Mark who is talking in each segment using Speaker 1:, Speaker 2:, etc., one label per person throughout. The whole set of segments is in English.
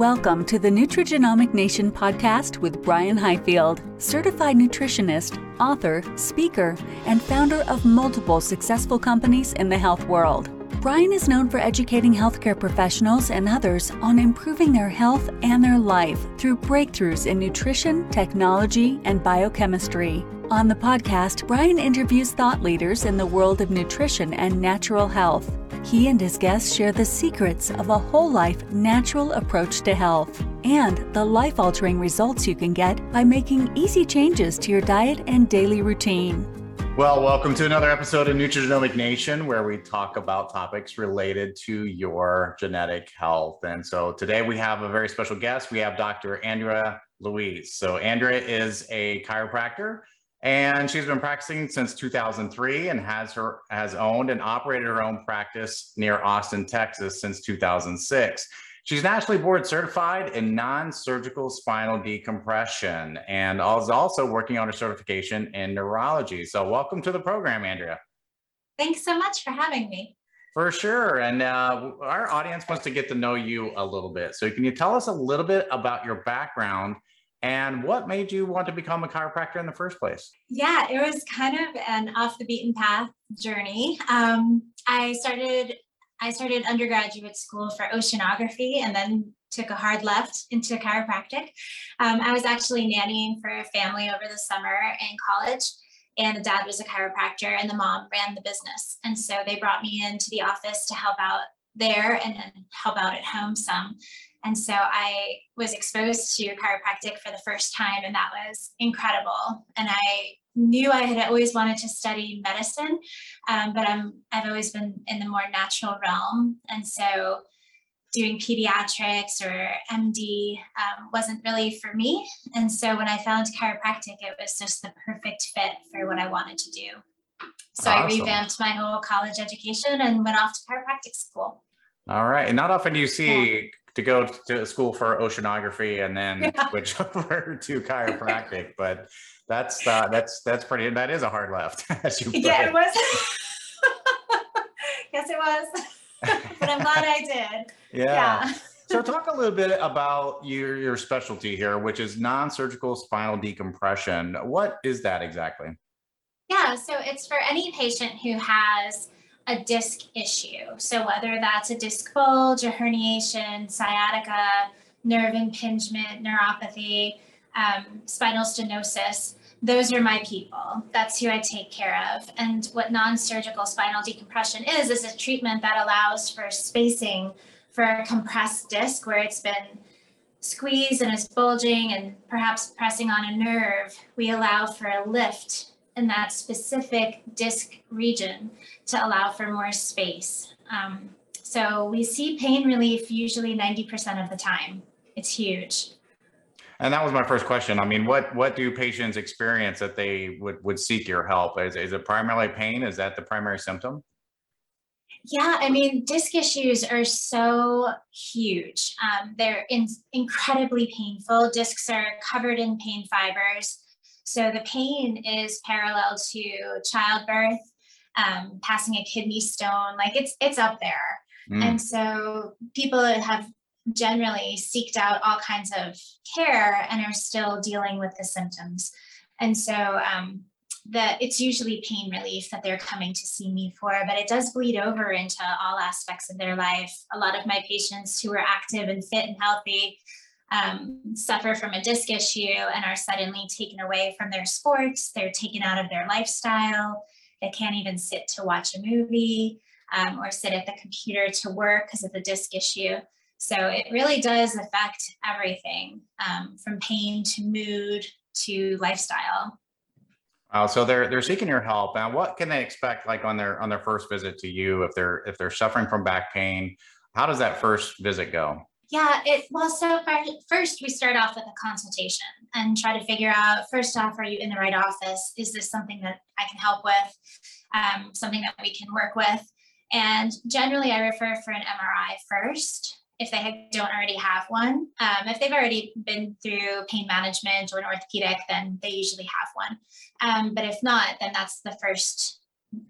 Speaker 1: Welcome to the Nutrigenomic Nation podcast with Brian Highfield, certified nutritionist, author, speaker, and founder of multiple successful companies in the health world. Brian is known for educating healthcare professionals and others on improving their health and their life through breakthroughs in nutrition, technology, and biochemistry. On the podcast, Brian interviews thought leaders in the world of nutrition and natural health. He and his guests share the secrets of a whole life natural approach to health and the life altering results you can get by making easy changes to your diet and daily routine.
Speaker 2: Well, welcome to another episode of Nutrigenomic Nation, where we talk about topics related to your genetic health. And so today we have a very special guest. We have Dr. Andrea Louise. So, Andrea is a chiropractor and she's been practicing since 2003 and has her has owned and operated her own practice near Austin, Texas since 2006. She's nationally board certified in non-surgical spinal decompression and is also working on her certification in neurology. So welcome to the program, Andrea.
Speaker 3: Thanks so much for having me.
Speaker 2: For sure. And uh, our audience wants to get to know you a little bit. So can you tell us a little bit about your background and what made you want to become a chiropractor in the first place?
Speaker 3: Yeah, it was kind of an off the beaten path journey. Um, I started I started undergraduate school for oceanography and then took a hard left into chiropractic. Um, I was actually nannying for a family over the summer in college, and the dad was a chiropractor, and the mom ran the business. And so they brought me into the office to help out there and then help out at home some. And so I was exposed to chiropractic for the first time, and that was incredible. And I knew I had always wanted to study medicine, um, but I'm I've always been in the more natural realm, and so doing pediatrics or MD um, wasn't really for me. And so when I found chiropractic, it was just the perfect fit for what I wanted to do. So awesome. I revamped my whole college education and went off to chiropractic school.
Speaker 2: All right. And not often do you see to go to school for oceanography and then yeah. switch over to chiropractic. but that's uh, that's that's pretty. That is a hard left,
Speaker 3: as you. Yeah, it was. yes, it was. but I'm glad I did.
Speaker 2: Yeah. yeah. so talk a little bit about your your specialty here, which is non-surgical spinal decompression. What is that exactly?
Speaker 3: Yeah, so it's for any patient who has a disc issue. So whether that's a disc bulge, a herniation, sciatica, nerve impingement, neuropathy, um, spinal stenosis, those are my people. That's who I take care of. And what non-surgical spinal decompression is, is a treatment that allows for spacing for a compressed disc where it's been squeezed and is bulging and perhaps pressing on a nerve. We allow for a lift in that specific disc region to allow for more space. Um, so we see pain relief usually 90% of the time. It's huge.
Speaker 2: And that was my first question. I mean, what what do patients experience that they would, would seek your help? Is, is it primarily pain? Is that the primary symptom?
Speaker 3: Yeah, I mean, disc issues are so huge. Um, they're in, incredibly painful. Discs are covered in pain fibers. So the pain is parallel to childbirth, um, passing a kidney stone, like it's it's up there. Mm. And so people have generally seeked out all kinds of care and are still dealing with the symptoms. And so um, that it's usually pain relief that they're coming to see me for, but it does bleed over into all aspects of their life. A lot of my patients who are active and fit and healthy um, suffer from a disc issue and are suddenly taken away from their sports. They're taken out of their lifestyle. They can't even sit to watch a movie um, or sit at the computer to work because of the disc issue. So it really does affect everything um, from pain to mood to lifestyle.
Speaker 2: Uh, so they're they're seeking your help. And what can they expect like on their on their first visit to you if they're if they're suffering from back pain? How does that first visit go?
Speaker 3: Yeah, it well, so first we start off with a consultation and try to figure out first off, are you in the right office? Is this something that I can help with? Um, something that we can work with? And generally, I refer for an MRI first if they don't already have one. Um, if they've already been through pain management or an orthopedic, then they usually have one. Um, but if not, then that's the first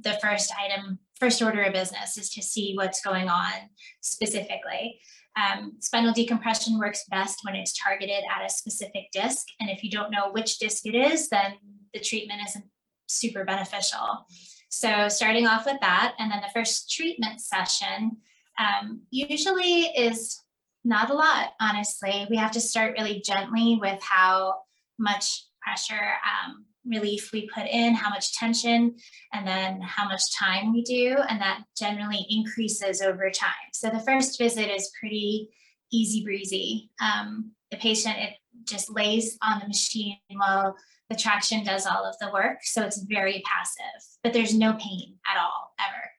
Speaker 3: the first item, first order of business is to see what's going on specifically. Um, spinal decompression works best when it's targeted at a specific disc. And if you don't know which disc it is, then the treatment isn't super beneficial. So starting off with that, and then the first treatment session um, usually is not a lot, honestly. We have to start really gently with how much pressure um, relief we put in, how much tension, and then how much time we do. And that generally increases over time. So the first visit is pretty easy breezy. Um, the patient, it just lays on the machine while the traction does all of the work. So it's very passive, but there's no pain at all, ever.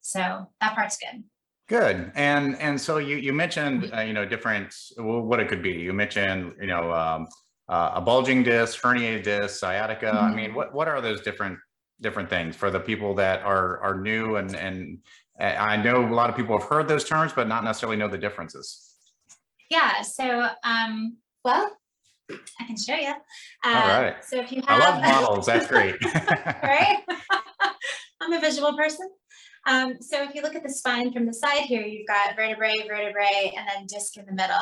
Speaker 3: So that part's good.
Speaker 2: Good. And and so you you mentioned uh, you know different what it could be. You mentioned you know um, uh, a bulging disc, herniated disc, sciatica. Mm-hmm. I mean, what what are those different different things for the people that are are new and and I know a lot of people have heard those terms, but not necessarily know the differences.
Speaker 3: Yeah. So um, well, I can show you.
Speaker 2: Uh, All right.
Speaker 3: So if you
Speaker 2: have, I love models. That's great.
Speaker 3: right. I'm a visual person. Um, so if you look at the spine from the side here, you've got vertebrae, vertebrae, and then disc in the middle.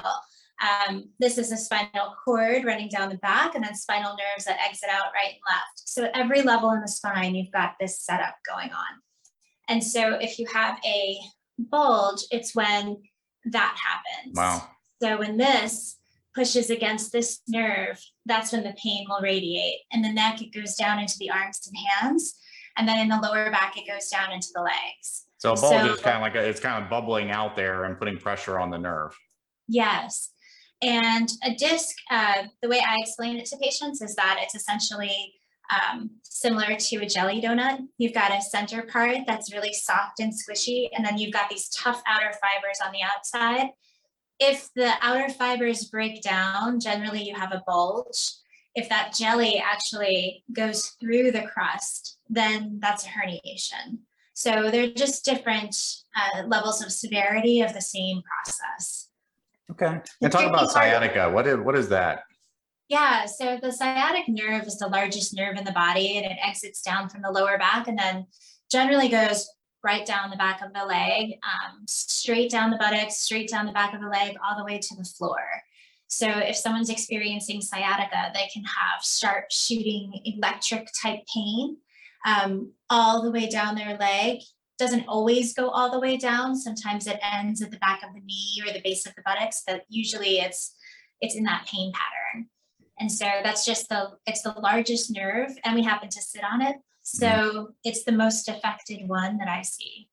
Speaker 3: Um, this is a spinal cord running down the back and then spinal nerves that exit out right and left. So at every level in the spine, you've got this setup going on. And so if you have a bulge, it's when that happens.
Speaker 2: Wow.
Speaker 3: So when this pushes against this nerve, that's when the pain will radiate. In the neck, it goes down into the arms and hands. And then in the lower back, it goes down into the legs.
Speaker 2: So a bulge so, is kind of like a, it's kind of bubbling out there and putting pressure on the nerve.
Speaker 3: Yes. And a disc, uh, the way I explain it to patients is that it's essentially um, similar to a jelly donut. You've got a center part that's really soft and squishy, and then you've got these tough outer fibers on the outside. If the outer fibers break down, generally you have a bulge. If that jelly actually goes through the crust, then that's a herniation. So they're just different uh, levels of severity of the same process.
Speaker 2: Okay. And talk about sciatica. What is, what is that?
Speaker 3: Yeah, so the sciatic nerve is the largest nerve in the body and it exits down from the lower back and then generally goes right down the back of the leg, um, straight down the buttocks, straight down the back of the leg, all the way to the floor. So if someone's experiencing sciatica, they can have sharp shooting electric type pain um, all the way down their leg. Doesn't always go all the way down. Sometimes it ends at the back of the knee or the base of the buttocks, but usually it's it's in that pain pattern. And so that's just the it's the largest nerve, and we happen to sit on it. So mm-hmm. it's the most affected one that I see.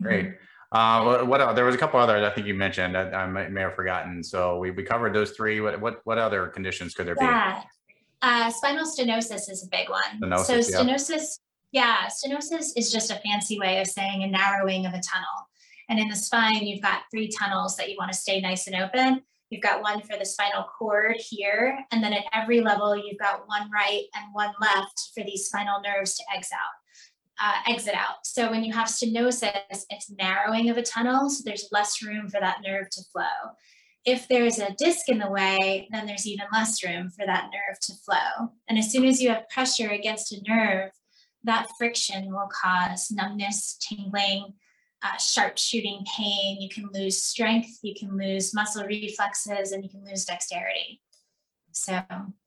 Speaker 2: Great. Uh, what, what there was a couple others I think you mentioned that I may, may have forgotten. So we, we covered those three. What what what other conditions could there
Speaker 3: yeah. be? Uh, spinal stenosis is a big one. Stenosis, so stenosis, yeah. stenosis is just a fancy way of saying a narrowing of a tunnel. And in the spine, you've got three tunnels that you want to stay nice and open. You've got one for the spinal cord here, and then at every level, you've got one right and one left for these spinal nerves to exit out. Uh, exit out. So when you have stenosis, it's narrowing of a tunnel, so there's less room for that nerve to flow if there's a disc in the way, then there's even less room for that nerve to flow. And as soon as you have pressure against a nerve, that friction will cause numbness, tingling, uh, sharp shooting pain. You can lose strength, you can lose muscle reflexes, and you can lose dexterity. So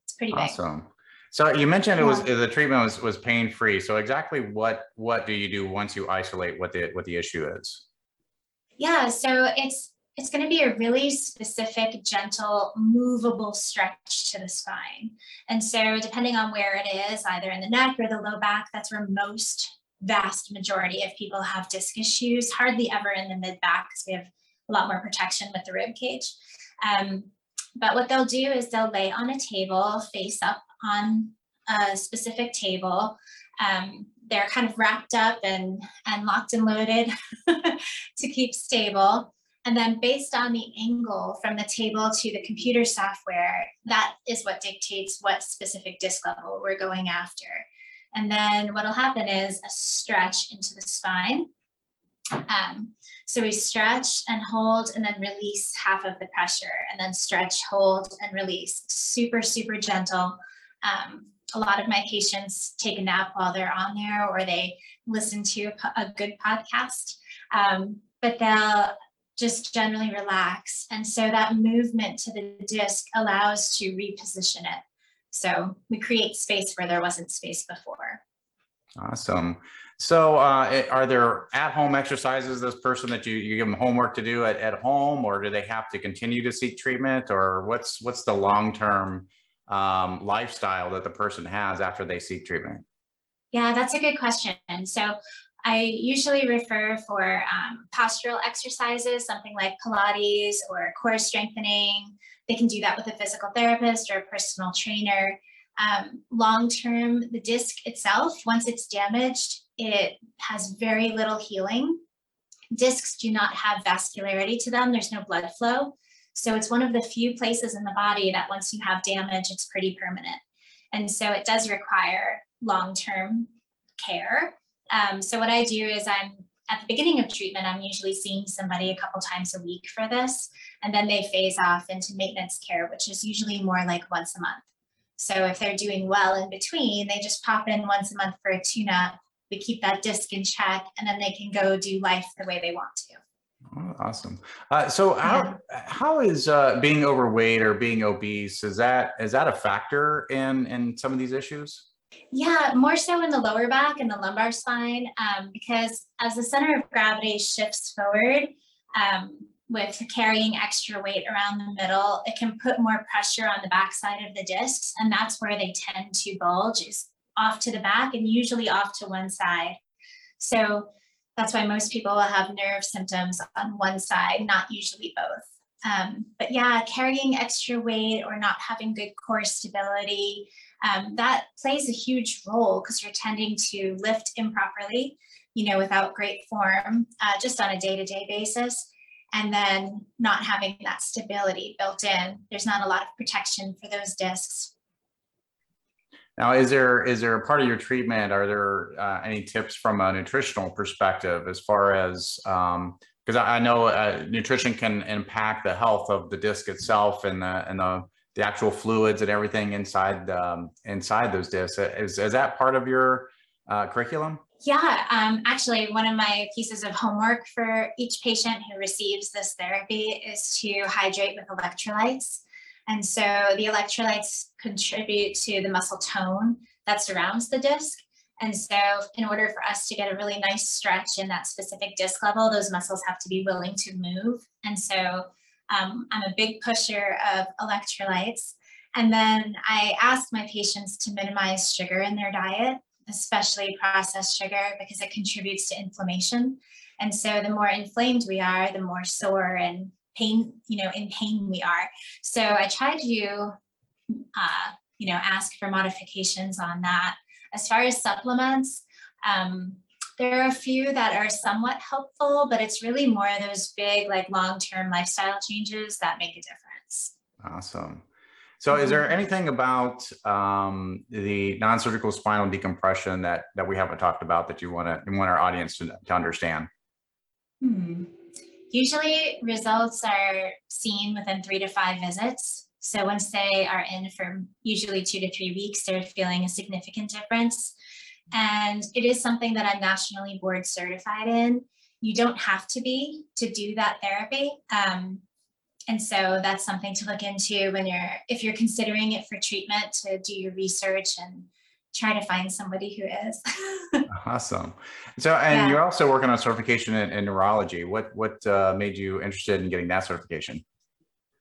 Speaker 3: it's pretty
Speaker 2: awesome. big. Awesome. So you mentioned it was the treatment was was pain free. So exactly what what do you do once you isolate what the what the issue is?
Speaker 3: Yeah, so it's it's going to be a really specific, gentle, movable stretch to the spine. And so, depending on where it is, either in the neck or the low back, that's where most vast majority of people have disc issues, hardly ever in the mid back because we have a lot more protection with the rib cage. Um, but what they'll do is they'll lay on a table face up on a specific table. Um, they're kind of wrapped up and, and locked and loaded to keep stable And then based on the angle from the table to the computer software, that is what dictates what specific disc level we're going after. And then what'll happen is a stretch into the spine. Um, so we stretch and hold and then release half of the pressure and then stretch, hold and release. Super, super gentle. Um, a lot of my patients take a nap while they're on there or they listen to a, a good podcast. Um, but they'll just generally relax. And so that movement to the disc allows to reposition it. So we create space where there wasn't space before.
Speaker 2: Awesome. So uh, are there at-home exercises, this person that you, you give them homework to do at, at home, or do they have to continue to seek treatment or what's, what's the long-term um, lifestyle that the person has after they seek treatment?
Speaker 3: Yeah, that's a good question. So I usually refer for um, postural exercises, something like Pilates or core strengthening. They can do that with a physical therapist or a personal trainer. Um, long term, the disc itself, once it's damaged, it has very little healing. Discs do not have vascularity to them, there's no blood flow. So it's one of the few places in the body that once you have damage, it's pretty permanent. And so it does require long term care. Um, so what I do is I'm at the beginning of treatment, I'm usually seeing somebody a couple times a week for this, and then they phase off into maintenance care, which is usually more like once a month. So if they're doing well in between, they just pop in once a month for a tune-up. We keep that disc in check, and then they can go do life the way they want to.
Speaker 2: Oh, awesome. Uh, so how how is uh, being overweight or being obese is that is that a factor in in some of these issues?
Speaker 3: Yeah, more so in the lower back and the lumbar spine, um, because as the center of gravity shifts forward um, with carrying extra weight around the middle, it can put more pressure on the backside of the discs, and that's where they tend to bulge is off to the back and usually off to one side. So that's why most people will have nerve symptoms on one side, not usually both. Um, but yeah, carrying extra weight or not having good core stability, um, that plays a huge role because you're tending to lift improperly, you know, without great form, uh, just on a day to day basis. And then not having that stability built in, there's not a lot of protection for those discs.
Speaker 2: Now, is there is there a part of your treatment? Are there uh, any tips from a nutritional perspective as far as because um, I, I, know uh, nutrition can impact the health of the disc itself and the and the the actual fluids and everything inside um, inside those discs. Is, is that part of your uh, curriculum?
Speaker 3: Yeah, um, actually, one of my pieces of homework for each patient who receives this therapy is to hydrate with electrolytes. And so the electrolytes contribute to the muscle tone that surrounds the disc. And so, in order for us to get a really nice stretch in that specific disc level, those muscles have to be willing to move. And so, um, I'm a big pusher of electrolytes. And then I ask my patients to minimize sugar in their diet, especially processed sugar, because it contributes to inflammation. And so the more inflamed we are, the more sore and pain, you know, in pain we are. So I try to, uh, you know, ask for modifications on that. As far as supplements, um, there are a few that are somewhat helpful, but it's really more those big, like long-term lifestyle changes that make a difference.
Speaker 2: Awesome. So is there anything about um, the non-surgical spinal decompression that, that we haven't talked about that you want to want our audience to, to understand?
Speaker 3: Hmm. Usually results are seen within three to five visits. So once they are in for usually two to three weeks, they're feeling a significant difference. And it is something that I'm nationally board certified in. You don't have to be to do that therapy. Um, and so that's something to look into when you're, if you're considering it for treatment, to do your research and try to find somebody who is.
Speaker 2: awesome. So, and yeah. you're also working on certification in, in neurology. What what uh, made you interested in getting that certification?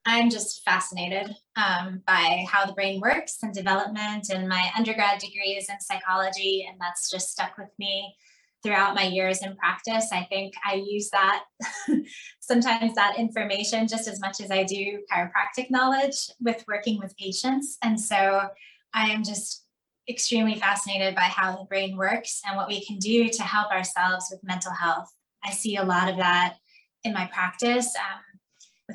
Speaker 3: I'm just fascinated um, by how the brain works and development. And my undergrad degree is in psychology, and that's just stuck with me throughout my years in practice. I think I use that sometimes that information just as much as I do chiropractic knowledge with working with patients. And so I am just extremely fascinated by how the brain works and what we can do to help ourselves with mental health. I see a lot of that in my practice um,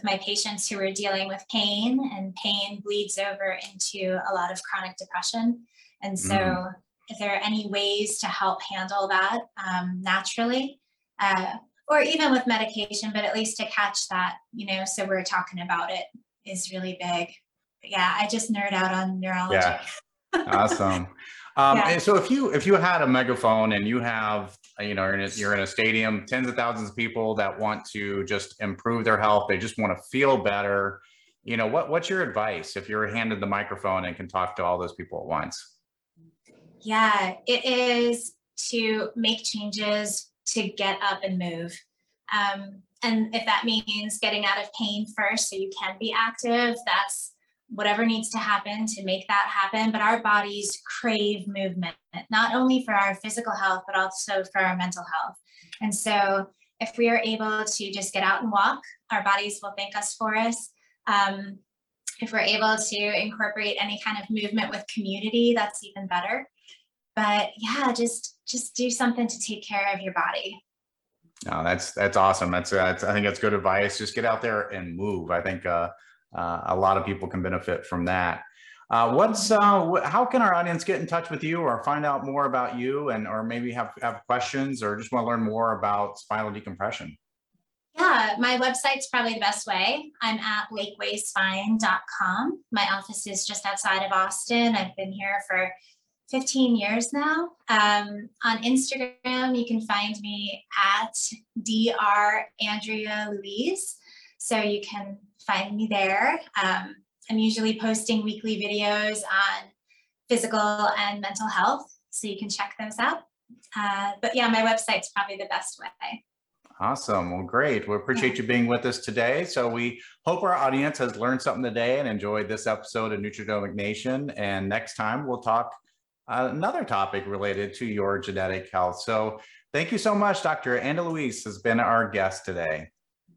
Speaker 3: with my patients who are dealing with pain, and pain bleeds over into a lot of chronic depression. And so, mm. if there are any ways to help handle that um, naturally, uh, or even with medication, but at least to catch that, you know, so we're talking about it is really big. But yeah, I just nerd out on neurology.
Speaker 2: Yeah. awesome. Um, yeah. And so if you if you had a megaphone and you have you know you're in, a, you're in a stadium, tens of thousands of people that want to just improve their health, they just want to feel better. You know what what's your advice if you're handed the microphone and can talk to all those people at once?
Speaker 3: Yeah, it is to make changes to get up and move. Um, and if that means getting out of pain first so you can be active, that's whatever needs to happen to make that happen. But our bodies crave movement, not only for our physical health, but also for our mental health. And so if we are able to just get out and walk, our bodies will thank us for us. Um, if we're able to incorporate any kind of movement with community, that's even better. But yeah, just just do something to take care of your body.
Speaker 2: No, that's that's awesome. That's, that's I think that's good advice. Just get out there and move. I think uh, a lot of people can benefit from that. Uh, what's uh, how can our audience get in touch with you or find out more about you and or maybe have, have questions or just want to learn more about spinal decompression?
Speaker 3: Yeah, my website's probably the best way. I'm at lakewayspine.com. My office is just outside of Austin. I've been here for 15 years now. Um, on Instagram, you can find me at Dr. Andrea Louise. So you can find me there. Um, I'm usually posting weekly videos on physical and mental health, so you can check those out. Uh, but yeah, my website's probably the best way.
Speaker 2: Awesome. Well, great. We appreciate you being with us today. So we hope our audience has learned something today and enjoyed this episode of Nutrigenomic Nation. And next time we'll talk another topic related to your genetic health. So thank you so much, Dr. Anna Louise has been our guest today.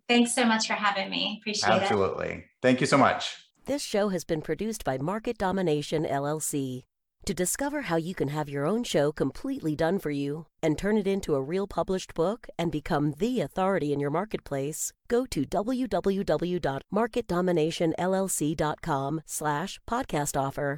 Speaker 3: Thanks so much for having me. Appreciate
Speaker 2: Absolutely. it. Absolutely. Thank you so much.
Speaker 4: This show has been produced by Market Domination LLC. To discover how you can have your own show completely done for you and turn it into a real published book and become the authority in your marketplace, go to www.marketdominationllc.com slash podcast offer.